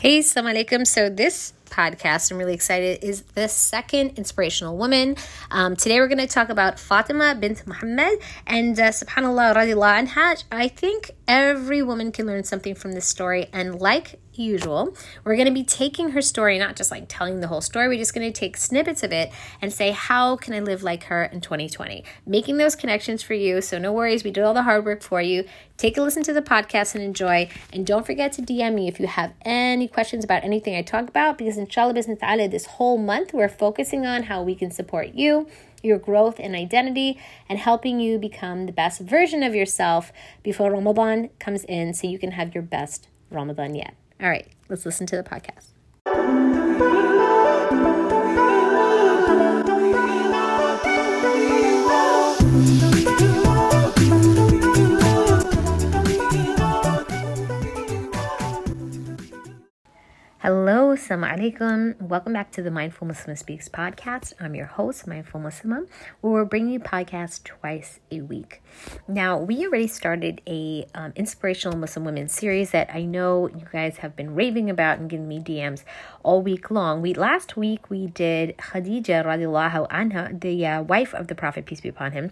Hey, assalamu alaikum. So, this podcast, I'm really excited, is the second inspirational woman. Um, today, we're going to talk about Fatima bint Muhammad. And uh, subhanAllah, radiallahu anha, I think every woman can learn something from this story. And like usual, we're going to be taking her story, not just like telling the whole story, we're just going to take snippets of it and say, how can I live like her in 2020? Making those connections for you. So no worries, we did all the hard work for you. Take a listen to the podcast and enjoy. And don't forget to DM me if you have any questions about anything I talk about, because inshallah, business this whole month, we're focusing on how we can support you your growth and identity and helping you become the best version of yourself before Ramadan comes in so you can have your best Ramadan yet. All right, let's listen to the podcast. Hello, Assalamu alaikum. Welcome back to the Mindful Muslim Speaks podcast. I'm your host, Mindful Muslim, where we're bringing you podcasts twice a week. Now, we already started a um, inspirational Muslim women series that I know you guys have been raving about and giving me DMs all week long. We last week we did Khadija radiallahu anha, the uh, wife of the Prophet peace be upon him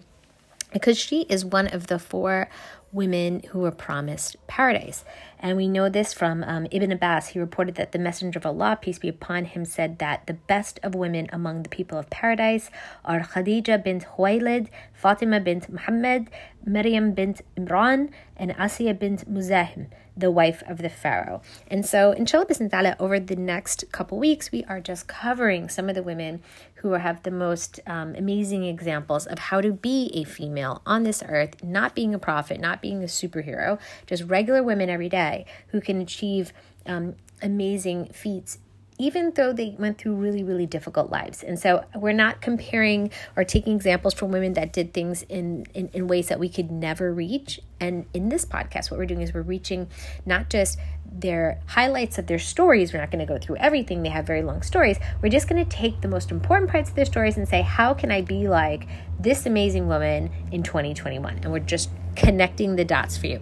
because she is one of the four women who were promised paradise. And we know this from um, Ibn Abbas. He reported that the Messenger of Allah, peace be upon him, said that the best of women among the people of paradise are Khadija bint Huwaylid, Fatima bint Muhammad, Maryam bint Imran, and Asiya bint Muzahim the wife of the Pharaoh. And so, inshallah, bismillah, over the next couple weeks, we are just covering some of the women who have the most um, amazing examples of how to be a female on this earth, not being a prophet, not being a superhero, just regular women every day who can achieve um, amazing feats even though they went through really, really difficult lives. And so we're not comparing or taking examples from women that did things in, in, in, ways that we could never reach. And in this podcast, what we're doing is we're reaching not just their highlights of their stories. We're not going to go through everything, they have very long stories. We're just going to take the most important parts of their stories and say, how can I be like this amazing woman in 2021? And we're just connecting the dots for you.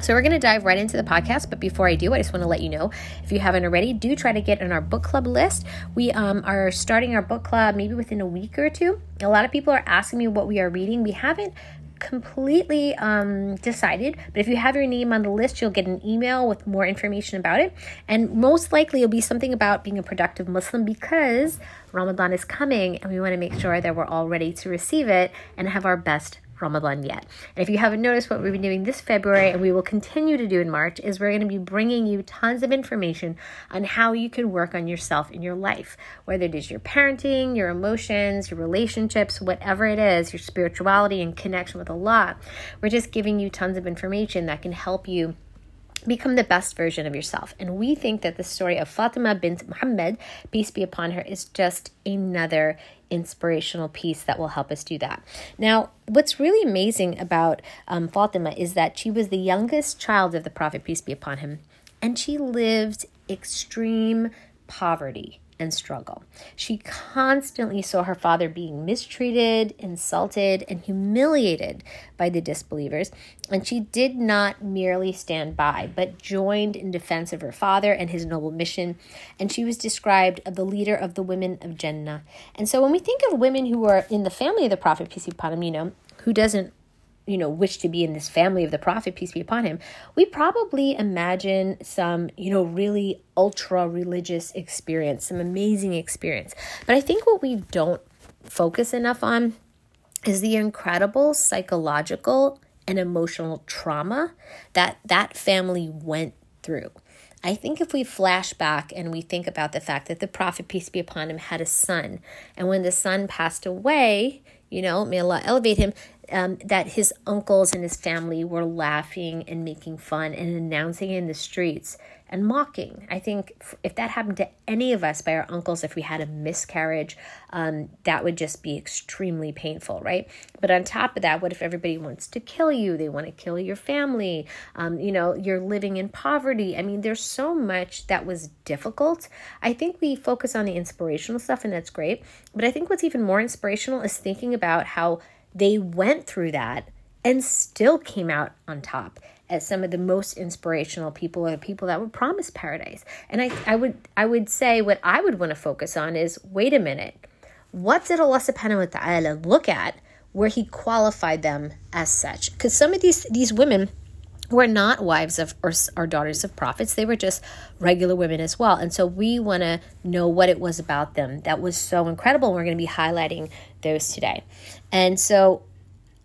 So we're going to dive right into the podcast, but before I do, I just want to let you know if you haven't already, do try to get on our book club list. We um, are starting our book club maybe within a week or two. A lot of people are asking me what we are reading. We haven't completely um, decided, but if you have your name on the list, you'll get an email with more information about it. And most likely, it'll be something about being a productive Muslim because Ramadan is coming and we want to make sure that we're all ready to receive it and have our best Ramadan yet. And if you haven't noticed, what we've been doing this February and we will continue to do in March is we're going to be bringing you tons of information on how you can work on yourself in your life, whether it is your parenting, your emotions, your relationships, whatever it is, your spirituality and connection with Allah. We're just giving you tons of information that can help you become the best version of yourself. And we think that the story of Fatima bint Muhammad, peace be upon her, is just another inspirational piece that will help us do that. Now, what's really amazing about um, Fatima is that she was the youngest child of the Prophet, peace be upon him, and she lived extreme poverty and struggle. She constantly saw her father being mistreated, insulted, and humiliated by the disbelievers, and she did not merely stand by, but joined in defense of her father and his noble mission. And she was described as the leader of the women of Jannah. And so when we think of women who are in the family of the Prophet, peace be upon him, you know, who doesn't you know, wish to be in this family of the prophet, peace be upon him, we probably imagine some, you know, really ultra religious experience, some amazing experience. But I think what we don't focus enough on is the incredible psychological and emotional trauma that that family went through. I think if we flash back and we think about the fact that the prophet, peace be upon him, had a son, and when the son passed away, you know, may Allah elevate him, um, that his uncles and his family were laughing and making fun and announcing in the streets and mocking. I think if that happened to any of us by our uncles, if we had a miscarriage, um, that would just be extremely painful, right? But on top of that, what if everybody wants to kill you? They want to kill your family. Um, you know, you're living in poverty. I mean, there's so much that was difficult. I think we focus on the inspirational stuff, and that's great. But I think what's even more inspirational is thinking about how they went through that and still came out on top as some of the most inspirational people are the people that were promised paradise. And I, I would I would say what I would want to focus on is wait a minute, what did Allah subhanahu look at where he qualified them as such? Because some of these these women were not wives of or, or daughters of prophets they were just regular women as well and so we want to know what it was about them that was so incredible And we're going to be highlighting those today and so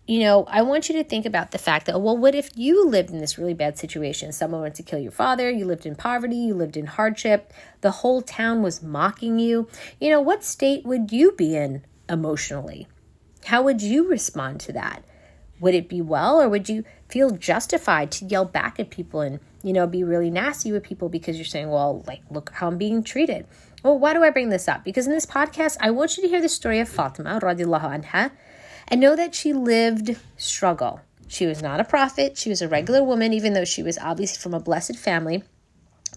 you know, I want you to think about the fact that, well, what if you lived in this really bad situation? Someone went to kill your father, you lived in poverty, you lived in hardship, the whole town was mocking you. You know, what state would you be in emotionally? How would you respond to that? Would it be well, or would you feel justified to yell back at people and, you know, be really nasty with people because you're saying, well, like, look how I'm being treated? Well, why do I bring this up? Because in this podcast, I want you to hear the story of Fatima, radiallahu anha, and know that she lived struggle. She was not a prophet, she was a regular woman, even though she was obviously from a blessed family,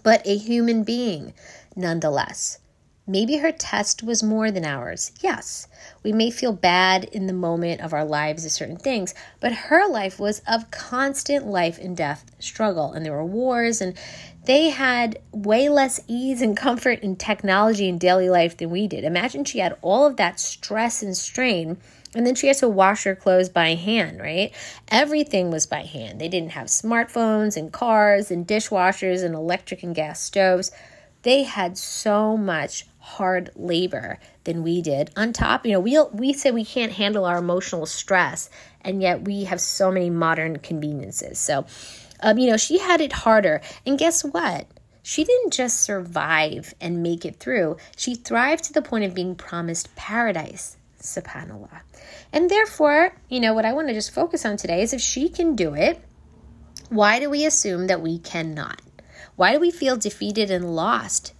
but a human being nonetheless. Maybe her test was more than ours. Yes, we may feel bad in the moment of our lives of certain things, but her life was of constant life and death struggle. And there were wars, and they had way less ease and comfort in technology and daily life than we did. Imagine she had all of that stress and strain and then she had to wash her clothes by hand, right? Everything was by hand. They didn't have smartphones and cars and dishwashers and electric and gas stoves. They had so much hard labor than we did. On top, you know, we we say we can't handle our emotional stress, and yet we have so many modern conveniences. So, um, you know, she had it harder. And guess what? She didn't just survive and make it through. She thrived to the point of being promised paradise subhanallah. And therefore, you know, what I want to just focus on today is if she can do it, why do we assume that we cannot? Why do we feel defeated and lost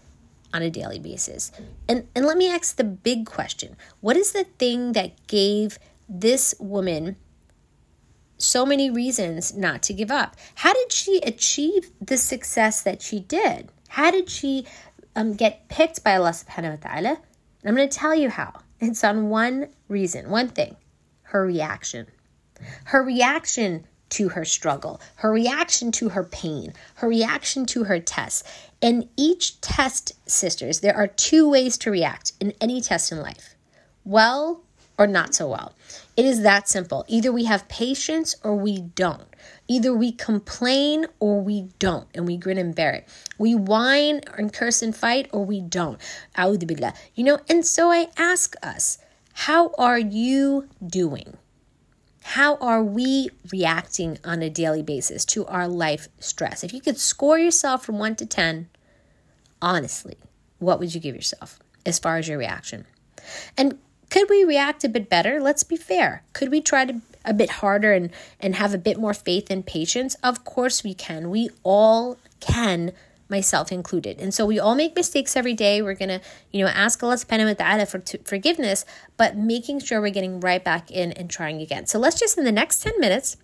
on a daily basis? And and let me ask the big question. What is the thing that gave this woman so many reasons not to give up? How did she achieve the success that she did? How did she um, get picked by Allah subhanahu wa ta'ala? I'm going to tell you how. It's on one reason, one thing her reaction. Her reaction to her struggle, her reaction to her pain, her reaction to her test. In each test, sisters, there are two ways to react in any test in life well or not so well. It is that simple. Either we have patience or we don't. Either we complain or we don't, and we grin and bear it. We whine and curse and fight or we don't. You know, and so I ask us, how are you doing? How are we reacting on a daily basis to our life stress? If you could score yourself from 1 to 10, honestly, what would you give yourself as far as your reaction? And could we react a bit better? Let's be fair. Could we try to a bit harder and and have a bit more faith and patience? Of course we can. We all can, myself included. And so we all make mistakes every day. We're going to, you know, ask Allah subhanahu wa ta'ala for t- forgiveness, but making sure we're getting right back in and trying again. So let's just in the next 10 minutes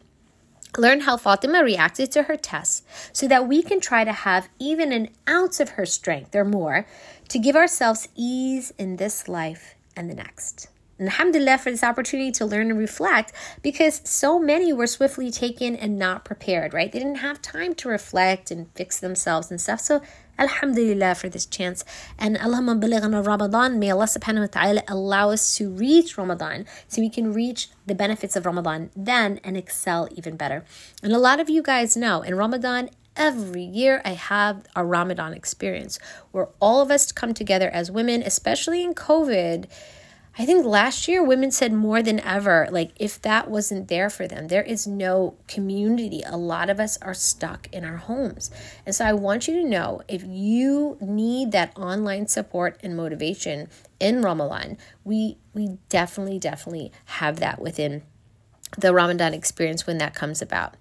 learn how Fatima reacted to her test so that we can try to have even an ounce of her strength or more to give ourselves ease in this life and the next. Alhamdulillah for this opportunity to learn and reflect because so many were swiftly taken and not prepared, right? They didn't have time to reflect and fix themselves and stuff. So Alhamdulillah for this chance. And Allahumma balighana Ramadan. May Allah subhanahu wa ta'ala allow us to reach Ramadan so we can reach the benefits of Ramadan then and excel even better. And a lot of you guys know in Ramadan, every year I have a Ramadan experience where all of us come together as women, especially in COVID I think last year women said more than ever, like if that wasn't there for them, there is no community. A lot of us are stuck in our homes. And so I want you to know if you need that online support and motivation in Ramadan, we we definitely, definitely have that within the Ramadan experience when that comes about.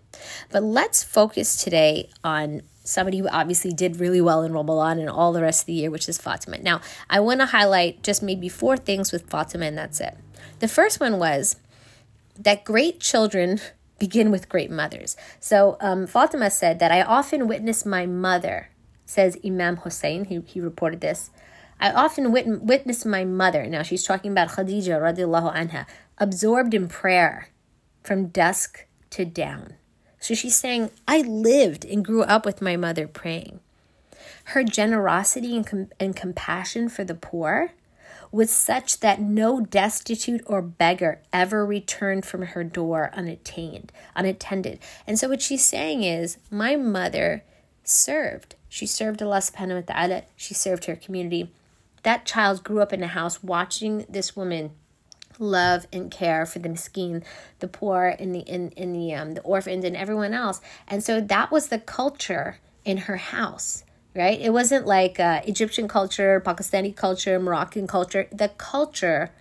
But let's focus today on somebody who obviously did really well in Ramadan and all the rest of the year, which is Fatima. Now, I want to highlight just maybe four things with Fatima, and that's it. The first one was that great children begin with great mothers. So um, Fatima said that I often witness my mother, says Imam Hussein, he, he reported this. I often wit- witness my mother, now she's talking about Khadija radiallahu anha, absorbed in prayer from dusk to down So she's saying, I lived and grew up with my mother praying. Her generosity and, com- and compassion for the poor was such that no destitute or beggar ever returned from her door unattained, unattended. And so what she's saying is, my mother served. She served Allah subhanahu wa ta'ala. She served her community. That child grew up in a house watching this woman love and care for the miskin, the poor, and the in, in the um, the orphans and everyone else. And so that was the culture in her house right? It wasn't like uh, Egyptian culture, Pakistani culture, Moroccan culture. The culture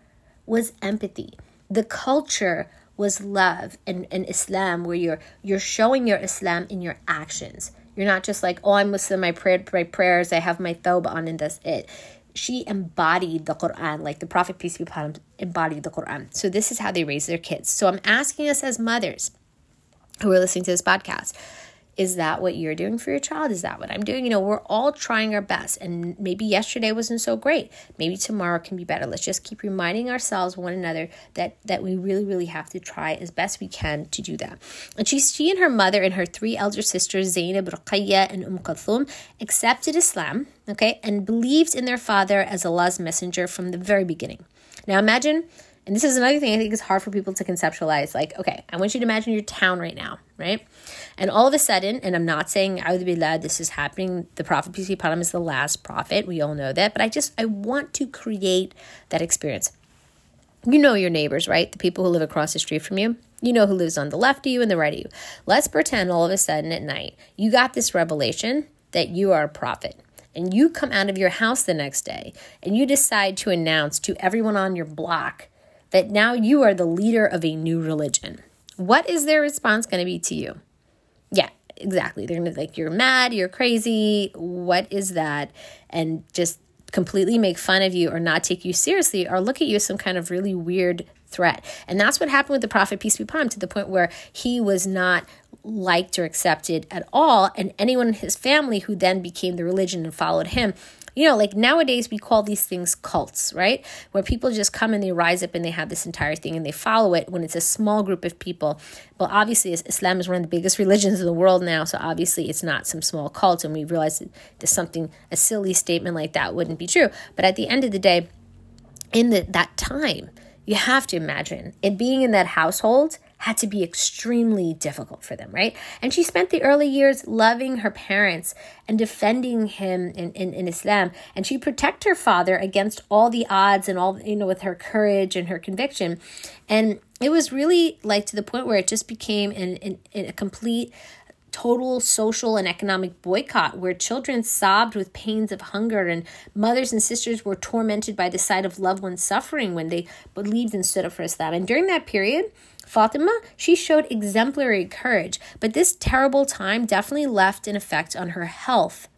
was empathy. The culture was love and, and Islam, where you're you're showing your Islam in your actions. You're not just like, oh, I'm Muslim, I prayed my prayers, I have my thobe on, and that's it. She embodied the Quran, like the Prophet, peace be upon him, embodied the Quran. So this is how they raise their kids. So I'm asking us as mothers who are listening to this podcast is that what you're doing for your child? Is that what I'm doing? You know, we're all trying our best. And maybe yesterday wasn't so great. Maybe tomorrow can be better. Let's just keep reminding ourselves, one another, that that we really, really have to try as best we can to do that. And she, she and her mother and her three elder sisters, Zainab, Ruqayya, and Umm Kulthum, accepted Islam, okay, and believed in their father as Allah's messenger from the very beginning. Now imagine and this is another thing I think is hard for people to conceptualize. Like, okay, I want you to imagine your town right now, right? And all of a sudden, and I'm not saying Billah, this is happening. The Prophet peace be upon him is the last prophet. We all know that. But I just I want to create that experience. You know your neighbors, right? The people who live across the street from you. You know who lives on the left of you and the right of you. Let's pretend all of a sudden at night you got this revelation that you are a prophet and you come out of your house the next day and you decide to announce to everyone on your block that now you are the leader of a new religion. What is their response going to be to you? Yeah, exactly. They're going to like, you're mad, you're crazy, what is that? And just completely make fun of you or not take you seriously or look at you as some kind of really weird threat. And that's what happened with the prophet, peace be upon him, to the point where he was not liked or accepted at all. And anyone in his family who then became the religion and followed him you know, like nowadays we call these things cults, right? Where people just come and they rise up and they have this entire thing and they follow it when it's a small group of people. Well, obviously, Islam is one of the biggest religions in the world now, so obviously it's not some small cult. And we realize that something, a silly statement like that wouldn't be true. But at the end of the day, in the, that time, you have to imagine it being in that household had to be extremely difficult for them, right? And she spent the early years loving her parents and defending him in, in, in Islam. And she protected her father against all the odds and all, you know, with her courage and her conviction. And it was really like to the point where it just became an, an, a complete total social and economic boycott where children sobbed with pains of hunger and mothers and sisters were tormented by the sight of loved ones suffering when they believed and stood up for Islam. And during that period, Fatima, she showed exemplary courage, but this terrible time definitely left an effect on her health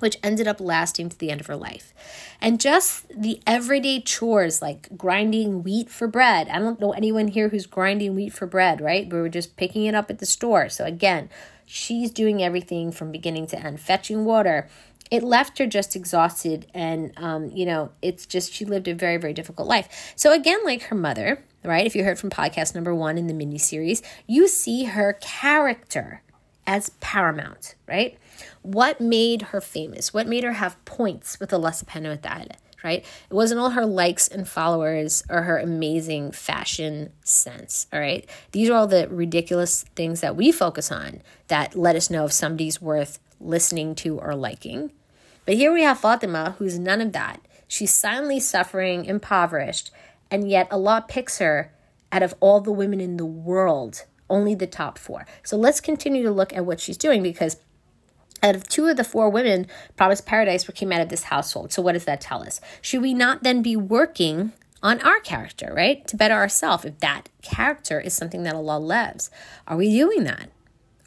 which ended up lasting to the end of her life. And just the everyday chores like grinding wheat for bread. I don't know anyone here who's grinding wheat for bread, right? We were just picking it up at the store. So again, she's doing everything from beginning to end, fetching water. It left her just exhausted, and um, you know, it's just she lived a very, very difficult life. So again, like her mother, right? If you heard from podcast number one in the mini series, you see her character as paramount, right? What made her famous? What made her have points with wa ta'ala? Right? It wasn't all her likes and followers or her amazing fashion sense. All right. These are all the ridiculous things that we focus on that let us know if somebody's worth listening to or liking. But here we have Fatima, who's none of that. She's silently suffering, impoverished, and yet Allah picks her out of all the women in the world, only the top four. So let's continue to look at what she's doing because out of two of the four women promised paradise were came out of this household. So what does that tell us? Should we not then be working on our character, right? To better ourselves if that character is something that Allah loves. Are we doing that?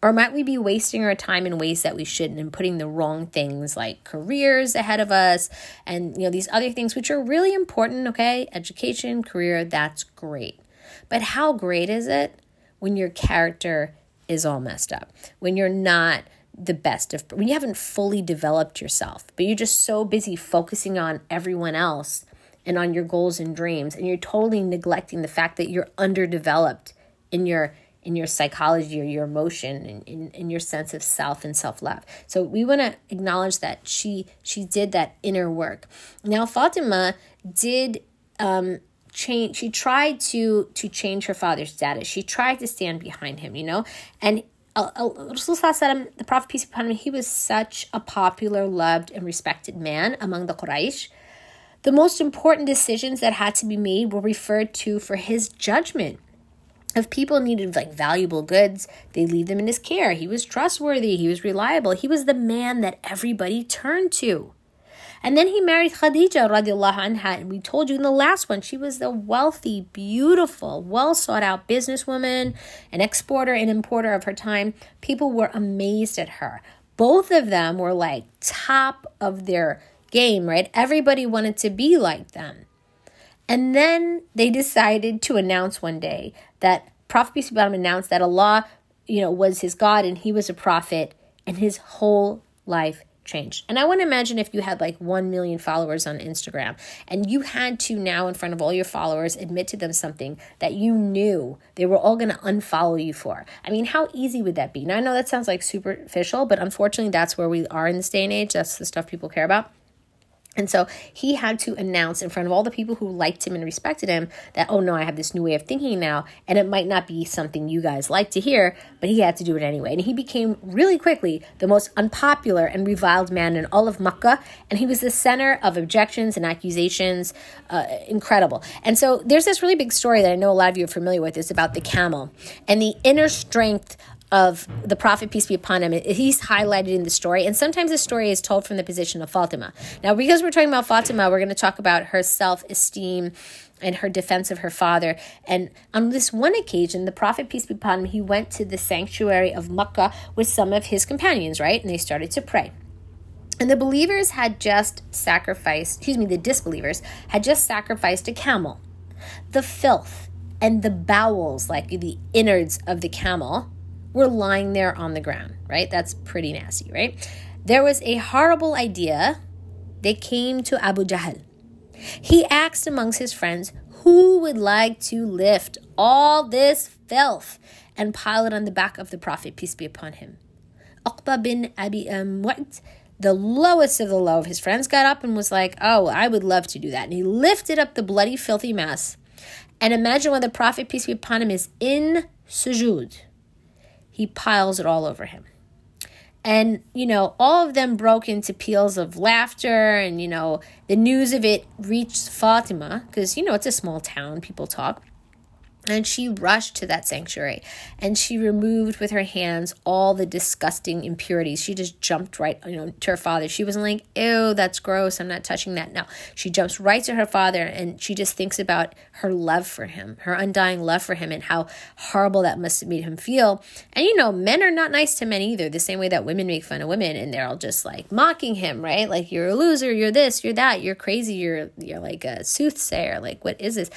Or might we be wasting our time in ways that we shouldn't and putting the wrong things like careers ahead of us and you know these other things which are really important, okay? Education, career, that's great. But how great is it when your character is all messed up? When you're not the best of when you haven't fully developed yourself, but you're just so busy focusing on everyone else and on your goals and dreams and you're totally neglecting the fact that you're underdeveloped in your in your psychology or your emotion and in, in your sense of self and self-love so we want to acknowledge that she she did that inner work now fatima did um change she tried to to change her father's status she tried to stand behind him you know and uh, uh, the Prophet, peace be upon him, he was such a popular, loved, and respected man among the Quraysh. The most important decisions that had to be made were referred to for his judgment. If people needed like valuable goods, they leave them in his care. He was trustworthy, he was reliable, he was the man that everybody turned to. And then he married Khadija radiallahu anha. And we told you in the last one, she was the wealthy, beautiful, well sought out businesswoman, an exporter and importer of her time. People were amazed at her. Both of them were like top of their game, right? Everybody wanted to be like them. And then they decided to announce one day that Prophet Peace be upon him announced that Allah, you know, was his God and he was a prophet, and his whole life changed. And I want to imagine if you had like 1 million followers on Instagram and you had to now, in front of all your followers, admit to them something that you knew they were all going to unfollow you for. I mean, how easy would that be? Now, I know that sounds like superficial, but unfortunately, that's where we are in this day and age. That's the stuff people care about. And so he had to announce in front of all the people who liked him and respected him that, oh no, I have this new way of thinking now. And it might not be something you guys like to hear, but he had to do it anyway. And he became really quickly the most unpopular and reviled man in all of Makkah. And he was the center of objections and accusations. Uh, incredible. And so there's this really big story that I know a lot of you are familiar with. It's about the camel and the inner strength of the Prophet, peace be upon him, he's highlighted in the story. And sometimes the story is told from the position of Fatima. Now, because we're talking about Fatima, we're going to talk about her self esteem and her defense of her father. And on this one occasion, the Prophet, peace be upon him, he went to the sanctuary of Makkah with some of his companions, right? And they started to pray. And the believers had just sacrificed, excuse me, the disbelievers had just sacrificed a camel. The filth and the bowels, like the innards of the camel, were lying there on the ground, right? That's pretty nasty, right? There was a horrible idea that came to Abu Jahl. He asked amongst his friends who would like to lift all this filth and pile it on the back of the Prophet, peace be upon him. Uqba bin Abi Mu'ayt, the lowest of the low of his friends, got up and was like, Oh, I would love to do that. And he lifted up the bloody, filthy mess. And imagine when the Prophet, peace be upon him, is in sujood he piles it all over him. And, you know, all of them broke into peals of laughter, and, you know, the news of it reached Fatima, because, you know, it's a small town, people talk. And she rushed to that sanctuary and she removed with her hands all the disgusting impurities. She just jumped right, you know, to her father. She wasn't like, ew, that's gross. I'm not touching that. No, she jumps right to her father and she just thinks about her love for him, her undying love for him, and how horrible that must have made him feel. And you know, men are not nice to men either, the same way that women make fun of women and they're all just like mocking him, right? Like, you're a loser, you're this, you're that, you're crazy, you're, you're like a soothsayer. Like, what is this?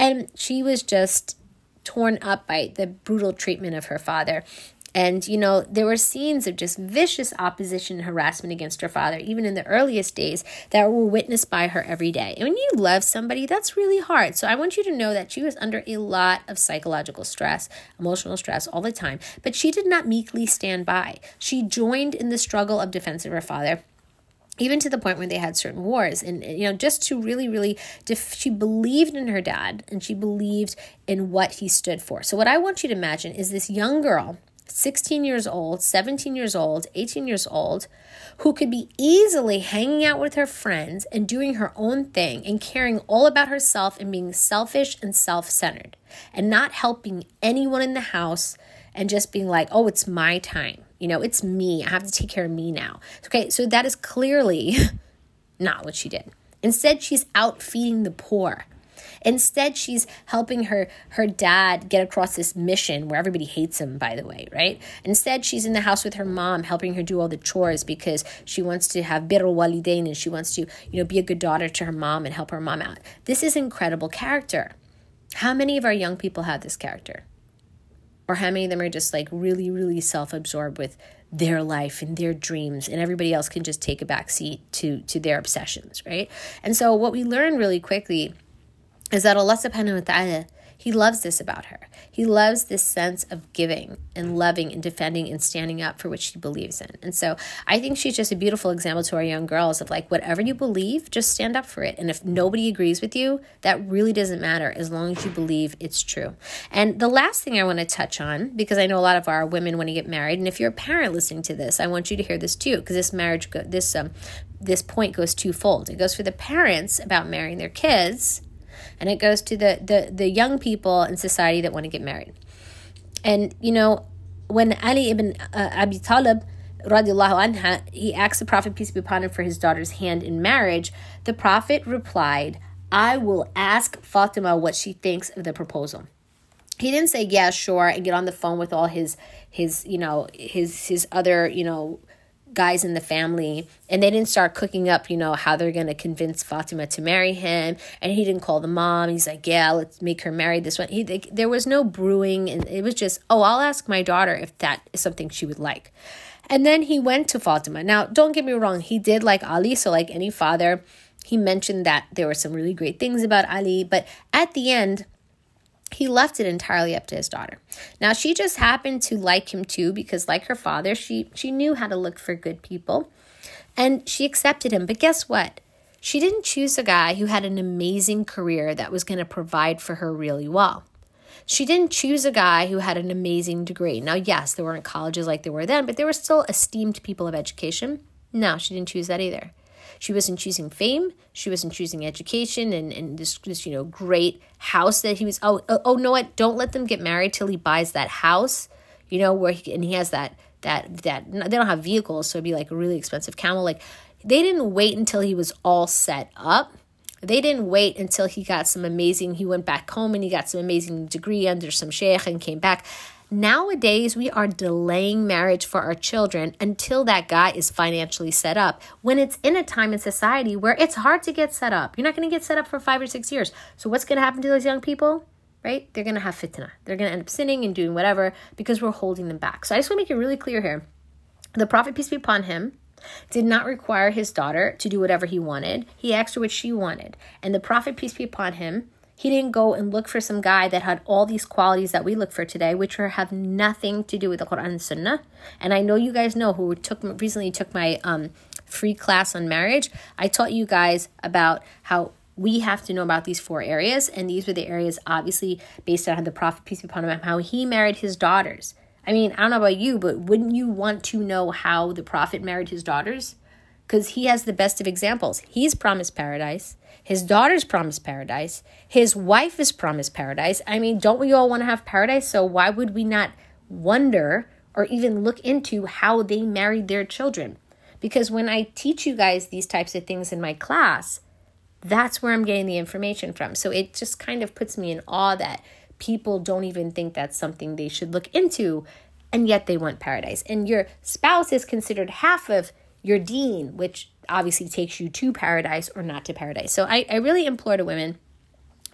And she was just torn up by the brutal treatment of her father. And, you know, there were scenes of just vicious opposition and harassment against her father, even in the earliest days, that were witnessed by her every day. And when you love somebody, that's really hard. So I want you to know that she was under a lot of psychological stress, emotional stress all the time. But she did not meekly stand by. She joined in the struggle of defense of her father even to the point where they had certain wars. And you know just to really really def- she believed in her dad and she believed in what he stood for. So what i want you to imagine is this young girl 16 years old 17 years old 18 years old who could be easily hanging out with her friends and doing her own thing and caring all about herself and being selfish and self-centered and not helping anyone in the house and just being like oh it's my time you know, it's me. I have to take care of me now. Okay, so that is clearly not what she did. Instead, she's out feeding the poor. Instead, she's helping her her dad get across this mission where everybody hates him, by the way, right? Instead, she's in the house with her mom, helping her do all the chores because she wants to have birrul walidain and she wants to, you know, be a good daughter to her mom and help her mom out. This is incredible character. How many of our young people have this character? Or how many of them are just like really really self-absorbed with their life and their dreams and everybody else can just take a back seat to to their obsessions right? And so what we learn really quickly is that allah subhanahu wa ta'ala He loves this about her. He loves this sense of giving and loving and defending and standing up for what she believes in. And so I think she's just a beautiful example to our young girls of like, whatever you believe, just stand up for it. And if nobody agrees with you, that really doesn't matter as long as you believe it's true. And the last thing I want to touch on, because I know a lot of our women want to get married, and if you're a parent listening to this, I want you to hear this too, because this marriage, go- this um, this point goes twofold. It goes for the parents about marrying their kids, and it goes to the the the young people in society that want to get married. And you know, when Ali ibn uh, Abi Talib radiallahu anha, he asked the Prophet peace be upon him for his daughter's hand in marriage, the Prophet replied, "I will ask Fatima what she thinks of the proposal." He didn't say yeah, sure, and get on the phone with all his his you know his his other you know guys in the family and they didn't start cooking up you know how they're going to convince fatima to marry him and he didn't call the mom. He's like yeah let's make her marry this one. He they, there was no brewing and it was just oh i'll ask my daughter if that is something she would like. And then he went to fatima. Now don't get me wrong he did like ali so like any father he mentioned that there were some really great things about ali but at the end he left it entirely up to his daughter. Now she just happened to like him too because like her father, she she knew how to look for good people and she accepted him. But guess what? She didn't choose a guy who had an amazing career that was going to provide for her really well. She didn't choose a guy who had an amazing degree. Now, yes, there weren't colleges like there were then, but there were still esteemed people of education. No, she didn't choose that either. She wasn't choosing fame. She wasn't choosing education and, and this, this, you know, great house that he was. Oh, oh, oh, no, what? Don't let them get married till he buys that house, you know, where he, and he has that, that, that, they don't have vehicles. So it'd be like a really expensive camel. Like they didn't wait until he was all set up. They didn't wait until he got some amazing, he went back home and he got some amazing degree under some sheikh and came back. Nowadays, we are delaying marriage for our children until that guy is financially set up. When it's in a time in society where it's hard to get set up, you're not going to get set up for five or six years. So, what's going to happen to those young people? Right? They're going to have fitna. They're going to end up sinning and doing whatever because we're holding them back. So, I just want to make it really clear here. The Prophet, peace be upon him, did not require his daughter to do whatever he wanted. He asked her what she wanted. And the Prophet, peace be upon him, he didn't go and look for some guy that had all these qualities that we look for today, which are, have nothing to do with the Quran and Sunnah. And I know you guys know who took recently took my um, free class on marriage. I taught you guys about how we have to know about these four areas, and these were the areas obviously based on the Prophet peace be upon him, how he married his daughters. I mean, I don't know about you, but wouldn't you want to know how the Prophet married his daughters? Because he has the best of examples. He's promised paradise. His daughter's promised paradise. His wife is promised paradise. I mean, don't we all want to have paradise? So why would we not wonder or even look into how they married their children? Because when I teach you guys these types of things in my class, that's where I'm getting the information from. So it just kind of puts me in awe that people don't even think that's something they should look into, and yet they want paradise. And your spouse is considered half of your deen, which obviously takes you to paradise or not to paradise. So I, I really implore to women,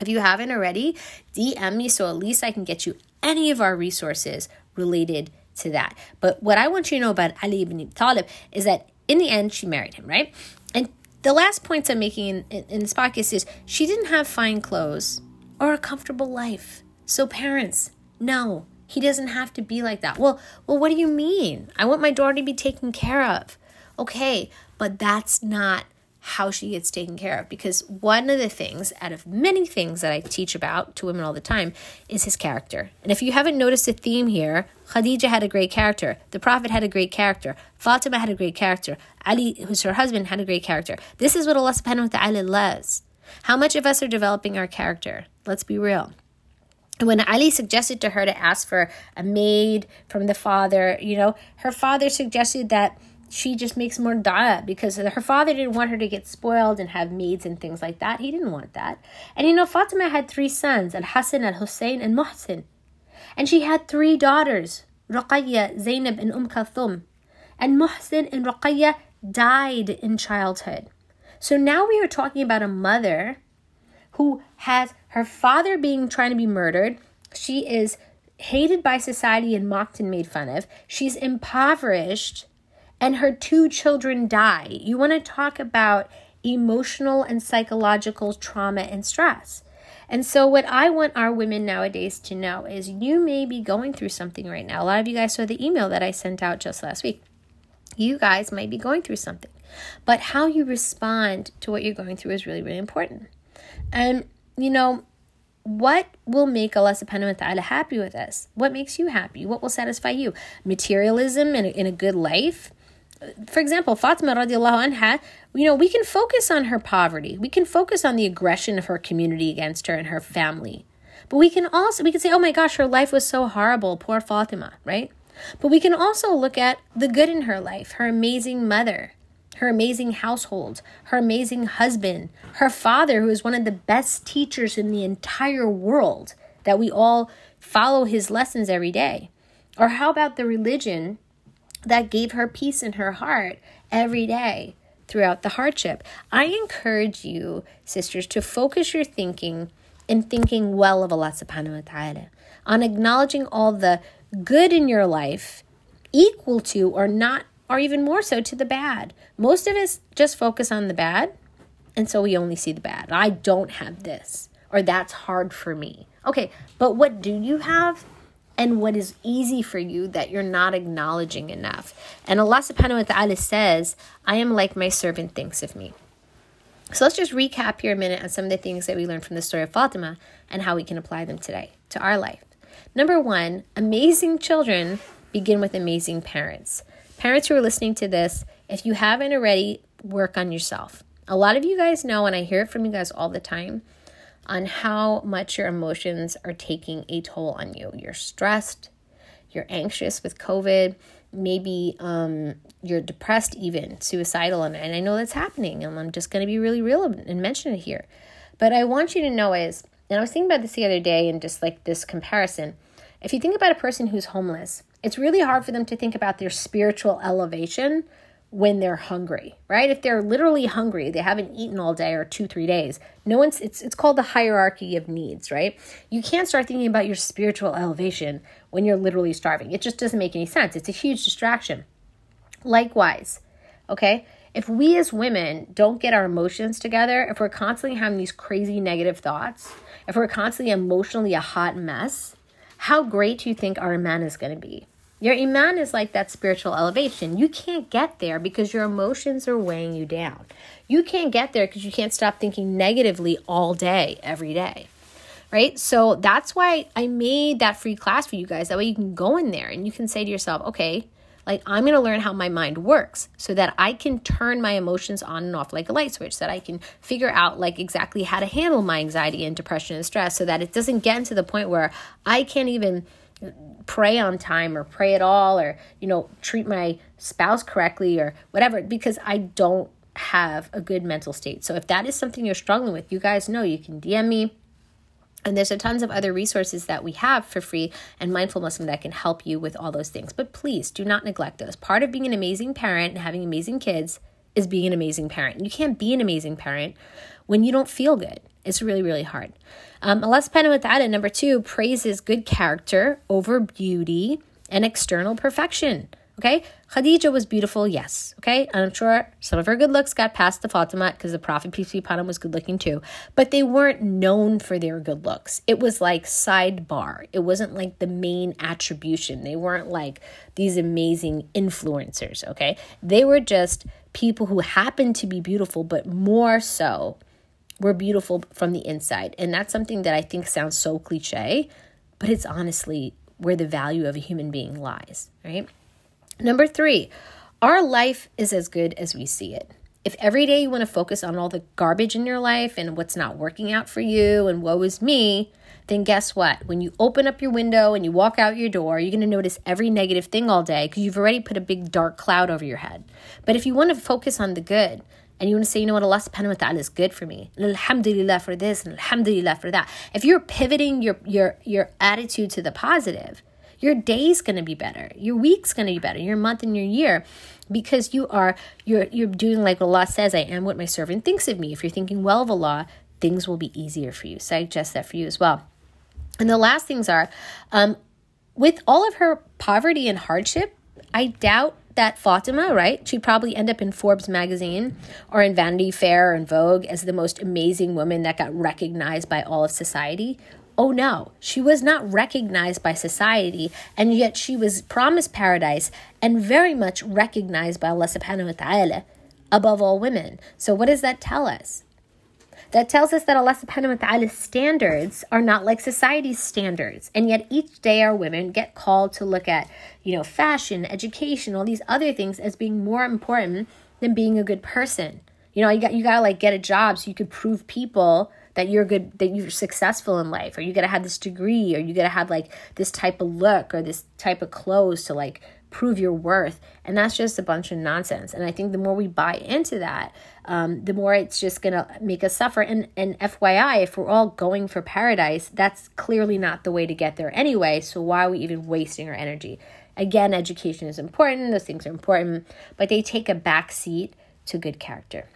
if you haven't already, DM me so at least I can get you any of our resources related to that. But what I want you to know about Ali ibn Talib is that in the end, she married him, right? And the last points I'm making in, in, in this podcast is she didn't have fine clothes or a comfortable life. So, parents, no, he doesn't have to be like that. Well, well, what do you mean? I want my daughter to be taken care of. Okay, but that's not how she gets taken care of because one of the things out of many things that I teach about to women all the time is his character. And if you haven't noticed a theme here, Khadija had a great character, the Prophet had a great character, Fatima had a great character, Ali, who's her husband, had a great character. This is what Allah subhanahu wa ta'ala loves. How much of us are developing our character? Let's be real. When Ali suggested to her to ask for a maid from the father, you know, her father suggested that she just makes more dua because her father didn't want her to get spoiled and have maids and things like that. He didn't want that. And you know, Fatima had three sons, Al Hassan, Al Hussein, and Muhsin. And she had three daughters, Ruqayya, Zainab, and Umm Kulthum. And Muhsin and Ruqayya died in childhood. So now we are talking about a mother who has her father being trying to be murdered. She is hated by society and mocked and made fun of. She's impoverished and her two children die. You want to talk about emotional and psychological trauma and stress. And so, what I want our women nowadays to know is you may be going through something right now. A lot of you guys saw the email that I sent out just last week. You guys might be going through something, but how you respond to what you're going through is really, really important. And, you know, what will make Allah subhanahu wa ta'ala happy with us? What makes you happy? What will satisfy you? Materialism in a, in a good life? For example, Fatima radiallahu anha, you know, we can focus on her poverty. We can focus on the aggression of her community against her and her family. But we can also, we can say, oh my gosh, her life was so horrible. Poor Fatima, right? But we can also look at the good in her life, her amazing mother, her amazing household, her amazing husband, her father, who is one of the best teachers in the entire world, that we all follow his lessons every day. Or how about the religion that gave her peace in her heart every day throughout the hardship? I encourage you, sisters, to focus your thinking in thinking well of Allah subhanahu wa ta'ala, on acknowledging all the good in your life equal to or not or even more so to the bad. Most of us just focus on the bad, and so we only see the bad. I don't have this, or that's hard for me. Okay, but what do you have? And what is easy for you that you're not acknowledging enough? And Allah subhanahu wa ta'ala says, I am like my servant thinks of me. So let's just recap here a minute on some of the things that we learned from the story of Fatima and how we can apply them today to our life. Number one, amazing children begin with amazing parents. Parents who are listening to this, if you haven't already, work on yourself. A lot of you guys know, and I hear it from you guys all the time, on how much your emotions are taking a toll on you. You're stressed, you're anxious with COVID, maybe um, you're depressed, even suicidal. And, and I know that's happening, and I'm just going to be really real and mention it here. But I want you to know is, and I was thinking about this the other day and just like this comparison. If you think about a person who's homeless, it's really hard for them to think about their spiritual elevation when they're hungry, right? If they're literally hungry, they haven't eaten all day or two, three days. No one's it's it's called the hierarchy of needs, right? You can't start thinking about your spiritual elevation when you're literally starving. It just doesn't make any sense. It's a huge distraction. Likewise, okay? If we as women don't get our emotions together, if we're constantly having these crazy negative thoughts, if we're constantly emotionally a hot mess, how great do you think our iman is going to be? Your iman is like that spiritual elevation. You can't get there because your emotions are weighing you down. You can't get there because you can't stop thinking negatively all day, every day. Right? So that's why I made that free class for you guys. That way you can go in there and you can say to yourself, okay, like I'm going to learn how my mind works so that I can turn my emotions on and off like a light switch, that I can figure out like exactly how to handle my anxiety and depression and stress so that it doesn't get to the point where I can't even pray on time or pray at all or you know treat my spouse correctly or whatever because I don't have a good mental state. So if that is something you're struggling with, you guys know you can DM me. And there's a tons of other resources that we have for free and Mindful Muslim that can help you with all those things. But please do not neglect those. Part of being an amazing parent and having amazing kids is being an amazing parent. You can't be an amazing parent when you don't feel good. It's really, really hard. Um, Allah subhanahu that ta'ala, number two, praises good character over beauty and external perfection. Okay, Khadija was beautiful, yes. Okay, and I'm sure some of her good looks got past the Fatima because the Prophet, peace be upon him, was good looking too. But they weren't known for their good looks. It was like sidebar, it wasn't like the main attribution. They weren't like these amazing influencers, okay? They were just people who happen to be beautiful, but more so were beautiful from the inside. And that's something that I think sounds so cliche, but it's honestly where the value of a human being lies, right? Number three, our life is as good as we see it. If every day you want to focus on all the garbage in your life and what's not working out for you and woe is me, then guess what? When you open up your window and you walk out your door, you're going to notice every negative thing all day because you've already put a big dark cloud over your head. But if you want to focus on the good, and you want to say, you know what, Allah subhanahu wa ta'ala is good for me. Alhamdulillah for this and Alhamdulillah for that. If you're pivoting your your your attitude to the positive, your day's going to be better. Your week's going to be better. Your month and your year because you are you're you're doing like Allah says, I am what my servant thinks of me. If you're thinking well of Allah, things will be easier for you. So I suggest that for you as well. And the last things are um, with all of her poverty and hardship, I doubt that Fatima, right? She'd probably end up in Forbes magazine or in Vanity Fair or in Vogue as the most amazing woman that got recognized by all of society. Oh no, she was not recognized by society, and yet she was promised paradise and very much recognized by Allah subhanahu wa ta'ala above all women. So, what does that tell us? That tells us that Allah subhanahu wa ta'ala's standards are not like society's standards. And yet each day our women get called to look at, you know, fashion, education, all these other things as being more important than being a good person. You know, you got you gotta like get a job so you could prove people that you're good that you're successful in life or you gotta have this degree or you gotta have like this type of look or this type of clothes to like prove your worth. And that's just a bunch of nonsense. And I think the more we buy into that, um, the more it's just to make us suffer. And, and FYI, if we're all going for paradise, that's clearly not the way to get there anyway. So why are we even wasting our energy? Again, education is important, those things are important, but they take a back seat to good character.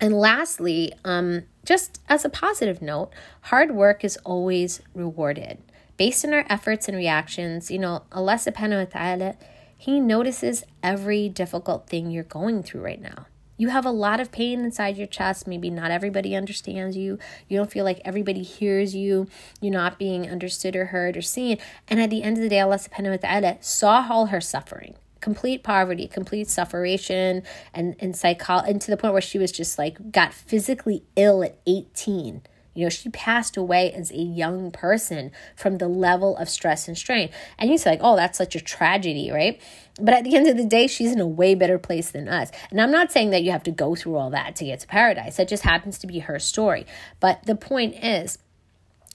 And lastly, um, just as a positive note, hard work is always rewarded based on our efforts and reactions, you know, Allah subhanahu wa ta'ala, He notices every difficult thing you're going through right now. You have a lot of pain inside your chest. Maybe not everybody understands you. You don't feel like everybody hears you. You're not being understood or heard or seen. And at the end of the day, Allah subhanahu wa ta'ala saw all her suffering complete poverty, complete sufferation, and and psycho and to the point where she was just like got physically ill at 18 you know, she passed away as a young person from the level of stress and strain. And you say, like, oh, that's such a tragedy, right? But at the end of the day, she's in a way better place than us. And I'm not saying that you have to go through all that to get to paradise. That just happens to be her story. But the point is,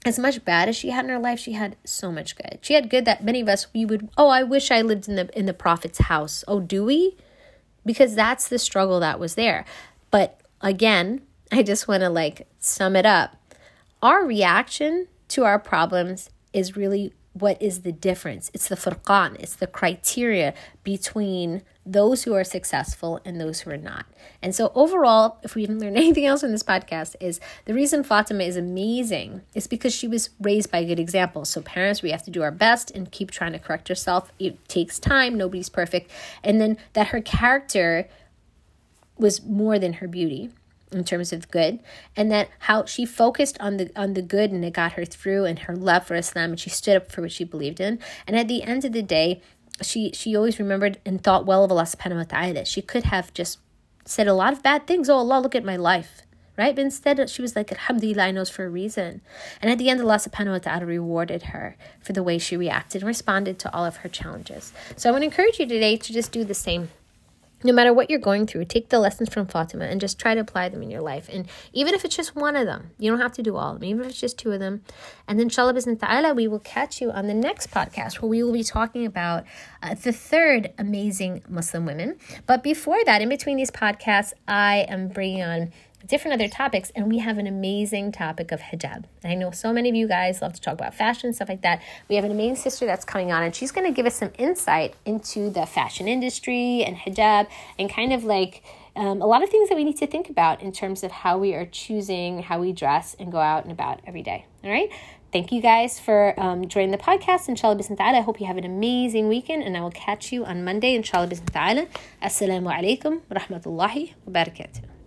as much bad as she had in her life, she had so much good. She had good that many of us we would, oh, I wish I lived in the in the prophet's house. Oh, do we? Because that's the struggle that was there. But again, I just want to like sum it up our reaction to our problems is really what is the difference. It's the furqan, it's the criteria between those who are successful and those who are not. And so overall, if we didn't learn anything else in this podcast, is the reason Fatima is amazing is because she was raised by good examples. So parents, we have to do our best and keep trying to correct yourself. It takes time, nobody's perfect. And then that her character was more than her beauty in terms of good and that how she focused on the on the good and it got her through and her love for Islam and she stood up for what she believed in and at the end of the day she she always remembered and thought well of Allah subhanahu wa ta'ala she could have just said a lot of bad things. Oh Allah look at my life. Right? But instead she was like alhamdulillah I knows for a reason. And at the end Allah subhanahu wa ta'ala rewarded her for the way she reacted and responded to all of her challenges. So I want to encourage you today to just do the same no matter what you're going through, take the lessons from Fatima and just try to apply them in your life. And even if it's just one of them, you don't have to do all of them, even if it's just two of them. And then, inshallah, ta'ala, we will catch you on the next podcast where we will be talking about uh, the third amazing Muslim women. But before that, in between these podcasts, I am bringing on different other topics, and we have an amazing topic of hijab. I know so many of you guys love to talk about fashion, stuff like that. We have an amazing sister that's coming on, and she's going to give us some insight into the fashion industry and hijab and kind of like um, a lot of things that we need to think about in terms of how we are choosing how we dress and go out and about every day. All right. Thank you guys for um, joining the podcast. Inshallah bismillah. I hope you have an amazing weekend and I will catch you on Monday. Inshallah bismillah. Assalamu alaikum rahmatullahi wa barakatuh.